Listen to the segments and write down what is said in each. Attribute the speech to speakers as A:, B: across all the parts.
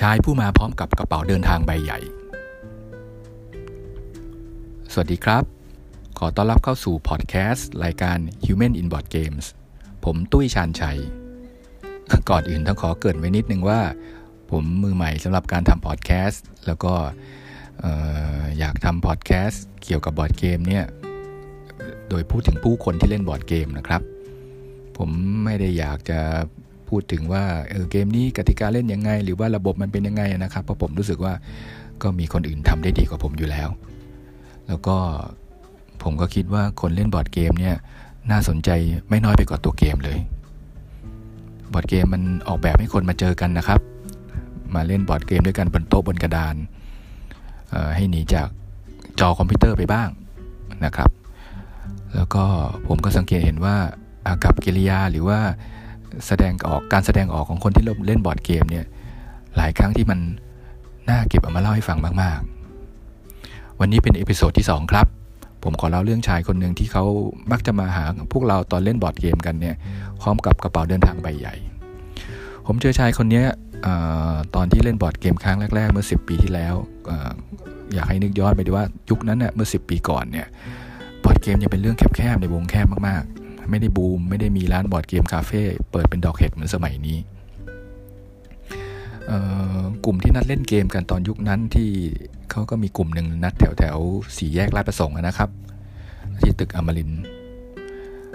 A: ชายผู้มาพร้อมกับกระเป๋าเดินทางใบใหญ่ สวัสดีครับ ขอต้อนรับเข้าสู่พอดแคสต์รายการ Human in Board Games ผมตุ้ยชานชัย ก่อนอื่นต้องขอเกิดไว้นิดนึงว่า ผมมือใหม่สำหรับการทำพอดแคสต์แล้วก็อยากทำพอดแคสต์เกี่ยวกับบอร์ดเกมเนี่ย โดยพูดถึงผู้คนที่เล่นบอร์ดเกมนะครับ ผมไม่ได้อยากจะ พูดถึงว่าเออเกมนี้กติกาเล่นยังไง หรือว่าระบบมันเป็นยังไงนะครับ เพราะผมรู้สึกว่าก็มีคนอื่นทำได้ดีกว่าผมอยู่แล้ว แล้วก็ผมก็คิดว่าคนเล่นบอร์ดเกมเนี่ยน่าสนใจไม่น้อยไปกว่าตัวเกมเลย บอร์ดเกมมันออกแบบให้คนมาเจอกันนะครับ มาเล่นบอร์ดเกมด้วยกันบนโต๊ะบนกระดานให้หนีจากจอคอมพิวเตอร์ไปบ้างนะครับ แล้วก็ผมก็สังเกตเห็นว่าอากัปกิริยาหรือว่า แสดงออกการแสดงออกของคนที่เล่นบอร์ดเกมเนี่ยหลายครั้งที่มันน่าเก็บเอามาเล่าให้ฟังมาก ๆ วันนี้เป็น episode ที่ 2 ครับ ผมขอเล่าเรื่องชายคนหนึ่งที่เขามักจะมาหาพวกเราตอนเล่นบอร์ดเกมกันเนี่ยพร้อมกับกระเป๋าเดินทางใบใหญ่ ผมเจอชายคนนี้ตอนที่เล่นบอร์ดเกมครั้งแรก ๆ เมื่อ 10 ปีที่แล้วออยากให้นึกย้อนไปดูว่ายุคนั้นเน่ยเมื่อ 10 ปีก่อนเนี่ยบอร์ดเกมยังเป็นเรื่องแคบๆในวงแคบมาก ไม่ได้บูม ไม่ได้มีร้านบอร์ดเกมคาเฟ่เปิดเป็นดอกเห็ดเหมือนสมัยนี้กลุ่มที่นัดเล่นเกมกันตอนยุคนั้นที่เขาก็มีกลุ่มหนึ่งนัดแถวแถวสี่แยกลาดประสงค์นะครับ ที่ตึกอมริน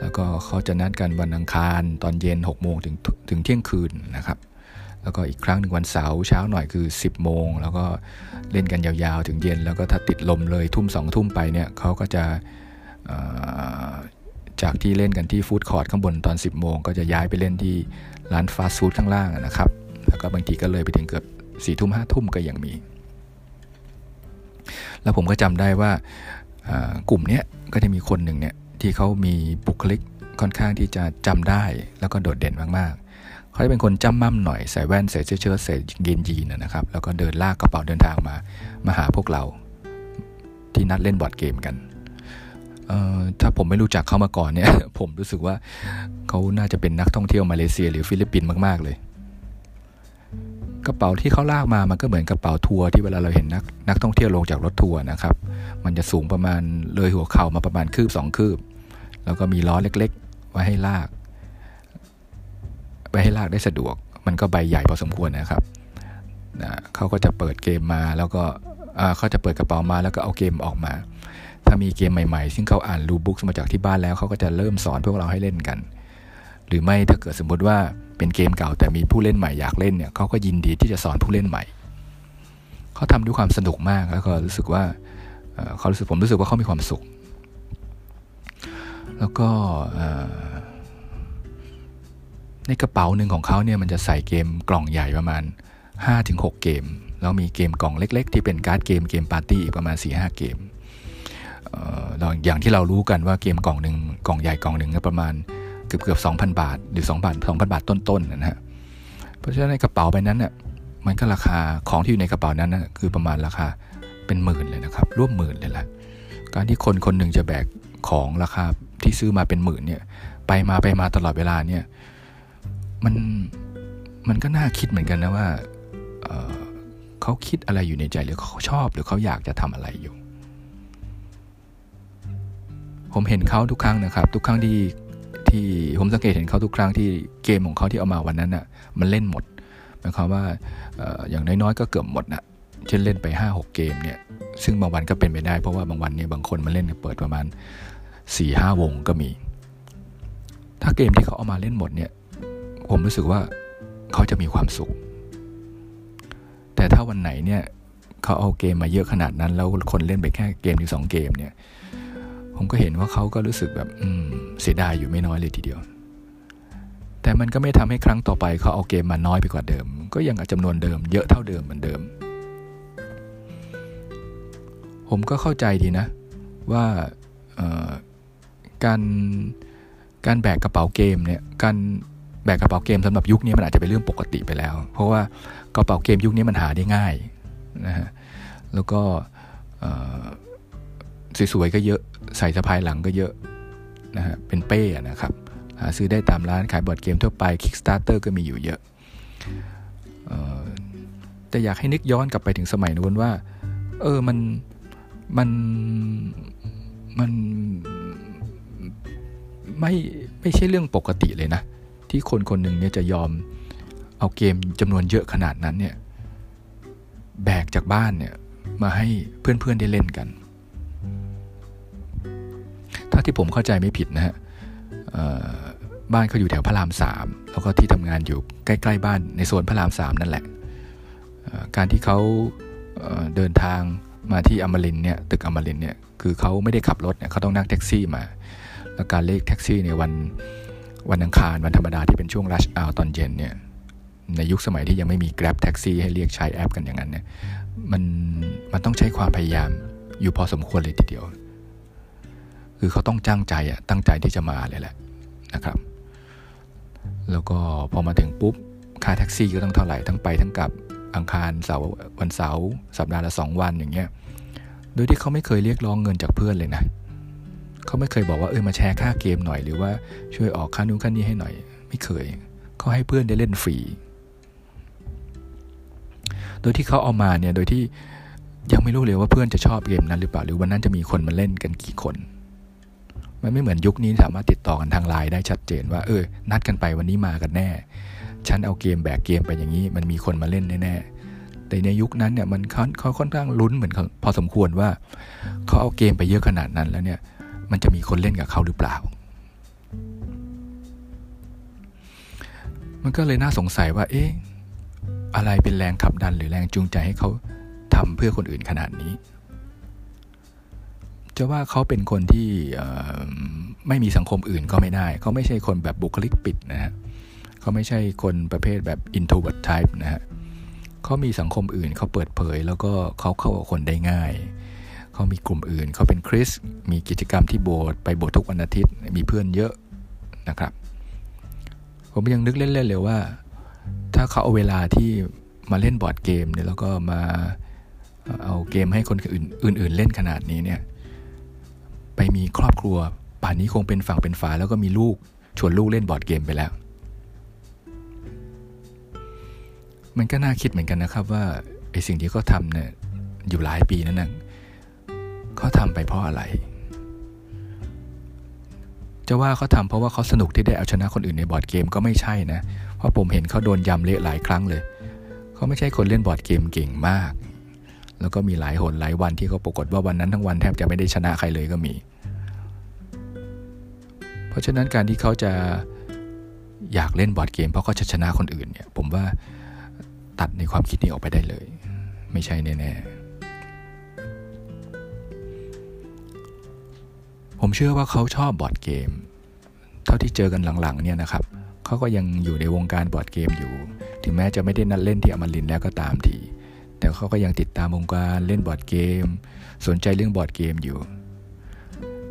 A: แล้วก็เขาจะนัดกันวันอังคารตอนเย็น6โมงถึงถึงเที่ยงคืนนะครับ แล้วก็อีกครั้งหนึ่งวันเสาร์เช้าหน่อยคือ 10โมงแล้วก็เล่นกันยาวๆ ถึงเย็น แล้วก็ถ้าติดลมเลยทุ่มสองทุ่มไปเนี่ยเขาก็จะ จากที่เล่นกันที่ฟู้ดคอร์ทข้างบนตอน 10 โมง ก็จะย้ายไปเล่นที่ร้านฟาสต์ฟู้ดข้างล่างนะครับ แล้วก็บางทีก็เลยไปถึงเกือบสี่ทุ่มห้าทุ่มก็ยังมี แล้วผมก็จำได้ว่ากลุ่มนี้ก็จะมีคนหนึ่งเนี่ยที่เขามีบุคลิกค่อนข้างที่จะจำได้แล้วก็โดดเด่นมากๆ เขาจะเป็นคนจ้ำม่ำหน่อยใส่แว่นใส่เสื้อเชิ้ตใส่เกงยีนส์นะครับ แล้วก็เดินลากกระเป๋าเดินทางมามาหาพวกเราที่นัดเล่นบอร์ดเกมกัน ถ้าผมไม่รู้จักเขามาก่อนเนี่ย ผมรู้สึกว่าเขาน่าจะเป็นนักท่องเที่ยวมาเลเซียหรือฟิลิปปินส์มาก ๆ เลย กระเป๋าที่เขาลากมามันก็เหมือนกระเป๋าทัวร์ที่เวลาเราเห็นนักนักท่องเที่ยวลงจากรถทัวร์นะครับ มันจะสูงประมาณเลยหัวเข่ามาประมาณคืบสองคืบ แล้วก็มีล้อเล็กๆไว้ให้ลากไว้ให้ลากได้สะดวก มันก็ใบใหญ่พอสมควรนะครับนะเขาก็จะเปิดเกมมาแล้วก็เขาจะเปิดกระเป๋ามาแล้วก็เอาเกมออกมา ถ้ามีเกมใหม่ๆ ซึ่งเขาอ่านรูบุ๊กมาจากที่บ้านแล้วเขาก็จะเริ่มสอนพวกเราให้เล่นกัน หรือไม่ถ้าเกิดสมมติว่าเป็นเกมเก่าแต่มีผู้เล่นใหม่อยากเล่นเนี่ยเขาก็ยินดีที่จะสอนผู้เล่นใหม่ เขาทำด้วยความสนุกมากแล้วก็รู้สึกว่าเขารู้สึกผมรู้สึกว่าเขามีความสุข แล้วก็ในกระเป๋าหนึ่งของเขาเนี่ยมันจะใส่เกมกล่องใหญ่ประมาณ 5-6 เกม แล้วมีเกมกล่องเล็ก ๆ ที่เป็นการ์ดเกมเกมปาร์ตี้อีกประมาณ 4-5 เกม เอย่างที่เรารู้กันว่าเกมกล่องหนึ่งกล่องใหญ่กล่องหนึ่งก็ประมาณเกือบเกือบสองพันบาท หรือสองพันสองพันบาทต้นๆนะฮะเพราะฉะนั้นในกระเป๋าใบนั้นเนี่ยมันก็ราคาของที่อยู่ในกระเป๋านั้นนะคือประมาณราคาเป็นหมื่นเลยนะครับ ร่วมหมื่นเลยละการที่คนคนหนึ่งจะแบกของราคาที่ซื้อมาเป็นหมื่นเนี่ย ไปมาไปมาตลอดเวลาเนี่ย มันมันก็น่าคิดเหมือนกันนะว่าเเขาคิดอะไรอยู่ในใจหรือเขาชอบหรือเขาอยากจะทำอะไรอยู่ ผมเห็นเขาทุกครั้งนะครับ ทุกครั้งที่ที่ผมสังเกตเห็นเขาทุกครั้งที่เกมของเขาที่เอามาวันนั้นอะมันเล่นหมดหมายความว่าอย่างน้อยๆก็เกือบหมดนะเช่นเล่นไป 5-6 เกมเนี่ยซึ่งบางวันก็เป็นไปได้เพราะว่าบางวันเนี่ยบางคนมาเล่นเปิดประมาณ 4-5 วงก็มี ถ้าเกมที่เขาเอามาเล่นหมดเนี่ยผมรู้สึกว่าเขาจะมีความสุข แต่ถ้าวันไหนเนี่ยเขาเอาเกมมาเยอะขนาดนั้น แล้วคนเล่นไปแค่เกมหรือสองเกมเนี่ย ผมก็เห็นว่าเขาก็รู้สึกแบบอืมเสียดายอยู่ไม่น้อยเลยทีเดียว แต่มันก็ไม่ทำให้ครั้งต่อไปเขาเอาเกมมาน้อยไปกว่าเดิม ก็ยังจำนวนเดิมเยอะเท่าเดิมเหมือนเดิม ผมก็เข้าใจดีนะ ว่าการการแบกกระเป๋าเกมเนี่ยการแบกกระเป๋าเกมสำหรับยุคนี้มันอาจจะเป็นเรื่องปกติไปแล้ว เพราะว่ากระเป๋าเกมยุคนี้มันหาได้ง่ายนะฮะแล้วก็ สวยๆก็เยอะใส่สะพายหลังก็เยอะนะฮะเป็นเป้นะครับหาซื้อได้ตามร้านขายบอร์ดเกมทั่วไป Kickstarter ก็มีอยู่เยอะแต่อยากให้นึกย้อนกลับไปถึงสมัยนู้นว่า เออมันมันมันไม่ไม่ใช่เรื่องปกติเลยนะ ที่คนคนหนึ่งเนี่ยจะยอมเอาเกมจำนวนเยอะขนาดนั้นเนี่ย แบกจากบ้านเนี่ย มาให้เพื่อนๆได้เล่นกัน ถ้าที่ผมเข้าใจไม่ผิดนะฮะบ้านเขาอยู่แถวพระรามสามแล้วก็ที่ทำงานอยู่ใกล้ๆบ้านในโซนพระรามสามนั่นแหละ การที่เขาเดินทางมาที่อมรินเนี่ยตึกอมรินเนี่ยคือเขาไม่ได้ขับรถเนี่ยเขาต้องนั่งแท็กซี่มา แล้วการเลขแท็กซี่ในวันวันอังคารวันธรรมดาที่เป็นช่วงรัชอาวตอนเย็นเนี่ยในยุคสมัยที่ยังไม่มี Grab แท็กซี่ให้เรียกใช้แอปกันอย่างนั้นเนี่ยมันมันต้องใช้ความพยายามอยู่พอสมควรเลยทีเดียว คือเขาต้องจ้างใจอะตั้งใจที่จะมาเลยแหละนะครับ แล้วก็พอมาถึงปุ๊บค่าแท็กซี่ก็ต้องเท่าไหร่ทั้งไปทั้งกลับอังคารเสาร์วันเสาร์สัปดาห์ละสองวันอย่างเงี้ยโดยที่เขาไม่เคยเรียกร้องเงินจากเพื่อนเลยนะเขาไม่เคยบอกว่าเออมาแชร์ค่าเกมหน่อยหรือว่าช่วยออกค่านู้นค่านี้ให้หน่อย ไม่เคยเขาให้เพื่อนได้เล่นฟรีโดยที่เขาเอามาเนี่ยโดยที่ยังไม่รู้เลยว่าเพื่อนจะชอบเกมนั้นหรือเปล่าหรือวันนั้นจะมีคนมาเล่นกันกี่คน มันไม่เหมือนยุคนี้สามารถติดต่อกันทางไลน์ได้ชัดเจนว่าเออ นัดกันไปวันนี้มากันแน่ ฉันเอาเกมแบกเกมไปอย่างนี้ มันมีคนมาเล่นแน่แต่ในยุคนั้นเนี่ยมันเขาค่อนข้างลุ้นเหมือนพอสมควรว่าเขาเอาเกมไปเยอะขนาดนั้นแล้วเนี่ยมันจะมีคนเล่นกับเขาหรือเปล่า มันก็เลยน่าสงสัยว่า เอ๊ะอะไรเป็นแรงขับดันหรือแรงจูงใจให้เขาทำเพื่อคนอื่นขนาดนี้ จะว่าเขาเป็นคนที่ไม่มีสังคมอื่นก็ไม่ได้ เขาไม่ใช่คนแบบบุคลิกปิดนะฮะเขาไม่ใช่คนประเภทแบบ introvert type นะฮะเขามีสังคมอื่นเขาเปิดเผย แล้วก็เขาเข้ากับคนได้ง่ายเขามีกลุ่มอื่นเขาเป็นคริสมีกิจกรรมที่โบสถ์ไปโบสถ์ทุกวันอาทิตย์มีเพื่อนเยอะนะครับ ผมยังนึกเล่นๆเลยว่า ถ้าเขาเอาเวลาที่มาเล่นบอร์ดเกมเนี่ยแล้วก็มาเอาเกมให้คนอื่นอื่น ๆ เล่นขนาดนี้เนี่ย ไปมีครอบครัว ป่านนี้คงเป็นฝั่งเป็นฝาแล้วก็มีลูก ชวนลูกเล่นบอร์ดเกมไปแล้ว มันก็น่าคิดเหมือนกันนะครับว่าไอสิ่งที่เขาทำเนี่ยอยู่หลายปีนั่นนะเขาทำไปเพราะอะไร จะว่าเขาทำเพราะว่าเขาสนุกที่ได้เอาชนะคนอื่นในบอร์ดเกมก็ไม่ใช่นะ เพราะผมเห็นเขาโดนยำเละหลายครั้งเลย เขาไม่ใช่คนเล่นบอร์ดเกมเก่งมาก แล้วก็มีหลายหนหลายวันที่เขาปรากฏว่าวันนั้นทั้งวันแทบจะไม่ได้ชนะใครเลยก็มี เพราะฉะนั้นการที่เขาจะอยากเล่นบอร์ดเกมเพราะเขาจะชนะคนอื่นเนี่ยผมว่าตัดในความคิดนี้ออกไปได้เลย ไม่ใช่แน่ๆผมเชื่อว่าเขาชอบบอร์ดเกม เท่าที่เจอกันหลังๆเนี่ยนะครับเขาก็ยังอยู่ในวงการบอร์ดเกมอยู่ ถึงแม้จะไม่ได้นัดเล่นที่อมรินทร์แล้วก็ตามที แต่เขาก็ยังติดตามวงการเล่นบอร์ดเกม สนใจเรื่องบอร์ดเกมอยู่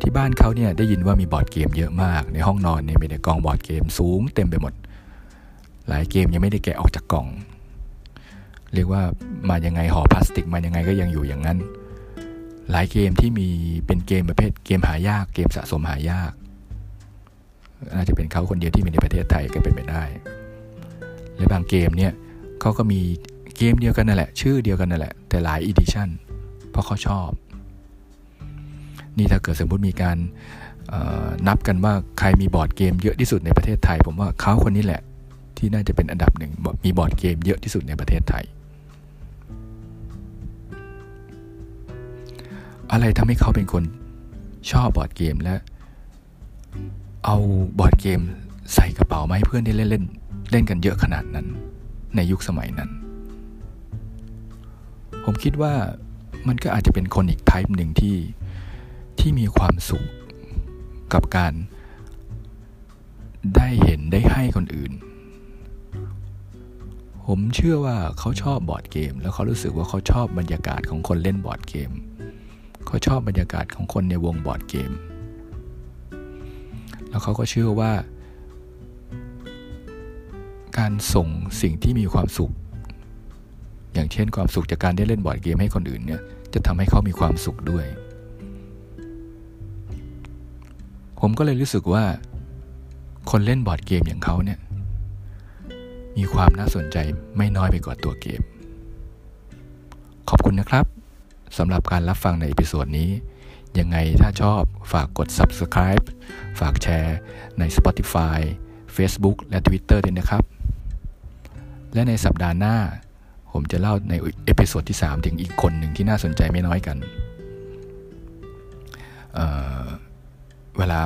A: ที่บ้านเขาเนี่ยได้ยินว่ามีบอร์ดเกมเยอะมาก ในห้องนอนเนี่ยมีแต่กองบอร์ดเกมสูงเต็มไปหมด หลายเกมยังไม่ได้แกะออกจากกล่อง เรียกว่ามายังไงห่อพลาสติกมายังไงก็ยังอยู่อย่างนั้น หลายเกมที่มีเป็นเกมประเภทเกมหายากเกมสะสมหายากน่าจะเป็นเขาคนเดียวที่มีในประเทศไทยก็เป็นไปได้ และบางเกมเนี่ยเขาก็มี เกมเดียวกันนั่นแหละ ชื่อเดียวกันนั่นแหละ แต่หลาย editionเพราะเขาชอบ นี่ถ้าเกิดสมมติมีการนับกันว่าใครมีบอร์ดเกมเยอะที่สุดในประเทศไทย ผมว่าเขาคนนี้แหละ ที่น่าจะเป็นอันดับหนึ่งมีบอร์ดเกมเยอะที่สุดในประเทศไทย อะไรทำให้เขาเป็นคนชอบบอร์ดเกมและเอาบอร์ดเกมใส่กระเป๋ามาให้เพื่อนได้เล่นเล่นเล่นกันเยอะขนาดนั้น ในยุคสมัยนั้น ผมคิดว่ามันก็อาจจะเป็นคนอีก type หนึ่งที่ที่มีความสุขกับการได้เห็นได้ให้คนอื่น ผมเชื่อว่าเขาชอบบอร์ดเกม แล้วเขารู้สึกว่าเขาชอบบรรยากาศของคนเล่นบอร์ดเกม เขาชอบบรรยากาศของคนในวงบอร์ดเกม แล้วเขาก็เชื่อว่า การส่งสิ่งที่มีความสุข อย่างเช่นความสุขจากการได้เล่นบอร์ดเกมให้คนอื่นเนี่ยจะทำให้เขามีความสุขด้วย ผมก็เลยรู้สึกว่า คนเล่นบอร์ดเกมอย่างเขาเนี่ยมีความน่าสนใจไม่น้อยไปกว่าตัวเกม ขอบคุณนะครับสำหรับการรับฟังใน episode นี้ ยังไงถ้าชอบฝากกด subscribe ฝากแชร์ใน Spotify Facebook และ Twitter ด้วยนะครับ และในสัปดาห์หน้า ผมจะเล่าใน episode ที่ 3 ถึงอีกคนหนึ่งที่น่าสนใจไม่น้อยกันเเวลา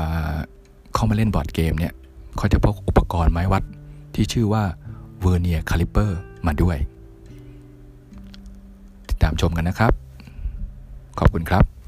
A: เข้ามาเล่นบอร์ดเกมเนี่ยเขาจะพกอุปกรณ์ไม้วัดที่ชื่อว่า vernier caliper มาด้วย ติดตามชมกันนะครับ ขอบคุณครับ